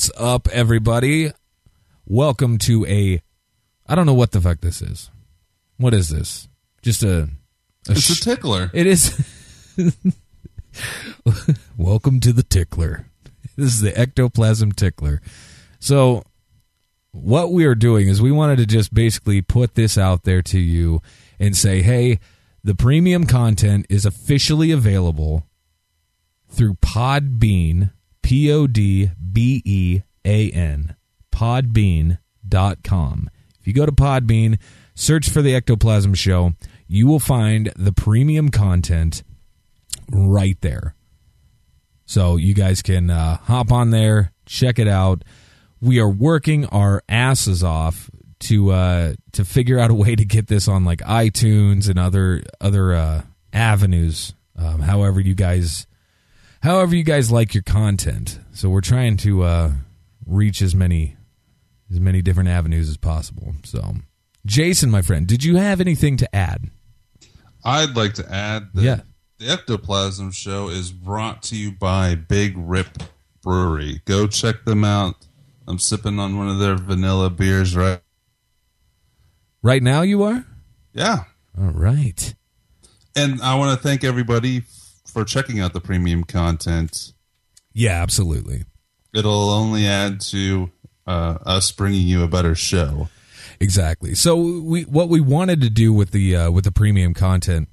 What's up, everybody? Welcome to a. I don't know what the fuck this is. What is this? Just a. a It's sh- a tickler. it is. Welcome to the tickler. This is the ectoplasm tickler. So, what we are doing is we wanted to just basically put this out there to you and say, hey, the premium content is officially available through Podbean, P O D B E A N, podbean.com. If you go to Podbean, search for the Ectoplasm Show, you will find the premium content right there. So you guys can uh, hop on there, check it out. We are working our asses off to uh, to figure out a way to get this on like iTunes and other other uh, avenues. Um, however, you guys, however you guys like your content. So we're trying to uh, reach as many as many different avenues as possible. So, Jason, my friend, did you have anything to add? I'd like to add that Yeah. the Ectoplasm Show is brought to you by Big Rip Brewery. Go check them out. I'm sipping on one of their vanilla beers right. Right now, you are. Yeah. All right. And I want to thank everybody for checking out the premium content. Yeah, absolutely. It'll only add to uh, us bringing you a better show. Exactly. So we what we wanted to do with the uh, with the premium content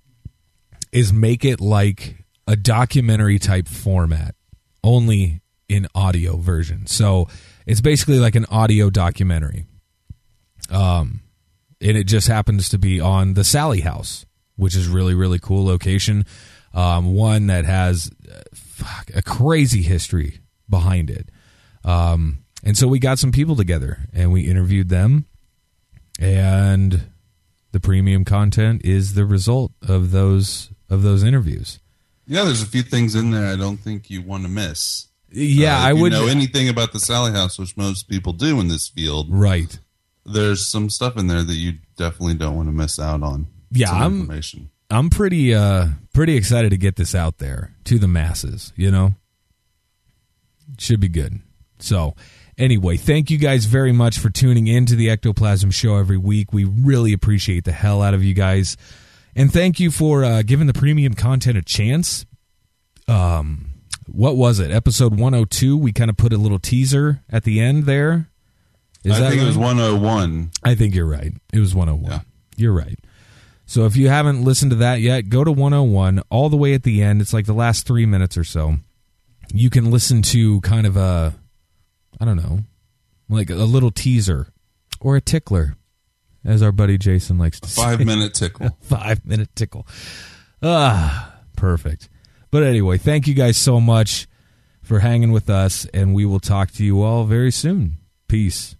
is make it like a documentary type format, only in audio version. So it's basically like an audio documentary. Um, and it just happens to be on the Sallie House, which is really really cool location. Um, one that has uh, fuck, a crazy history behind it. Um, and so we got some people together and we interviewed them and the premium content is the result of those of those interviews. Yeah, there's a few things in there I don't think you want to miss. Yeah, Uh, if I you would know anything about the Sallie House, which most people do in this field. right. there's some stuff in there that you definitely don't want to miss out on. Yeah, I'm- information. I'm pretty uh pretty excited to get this out there to the masses, you know. Should be good. So, anyway, thank you guys very much for tuning in to the Ectoplasm show every week. We really appreciate the hell out of you guys. And thank you for uh, giving the premium content a chance. Um what was it? Episode 102, we kind of put a little teaser at the end there. Is I that think it was 101. I think you're right. It was 101. Yeah. You're right. So if you haven't listened to that yet, go to 101 all the way at the end. It's like the last three minutes or so. You can listen to kind of a, I don't know, like a little teaser or a tickler, as our buddy Jason likes to five say. minute tickle. five minute tickle. Ah, perfect. But anyway, thank you guys so much for hanging with us, and we will talk to you all very soon. Peace.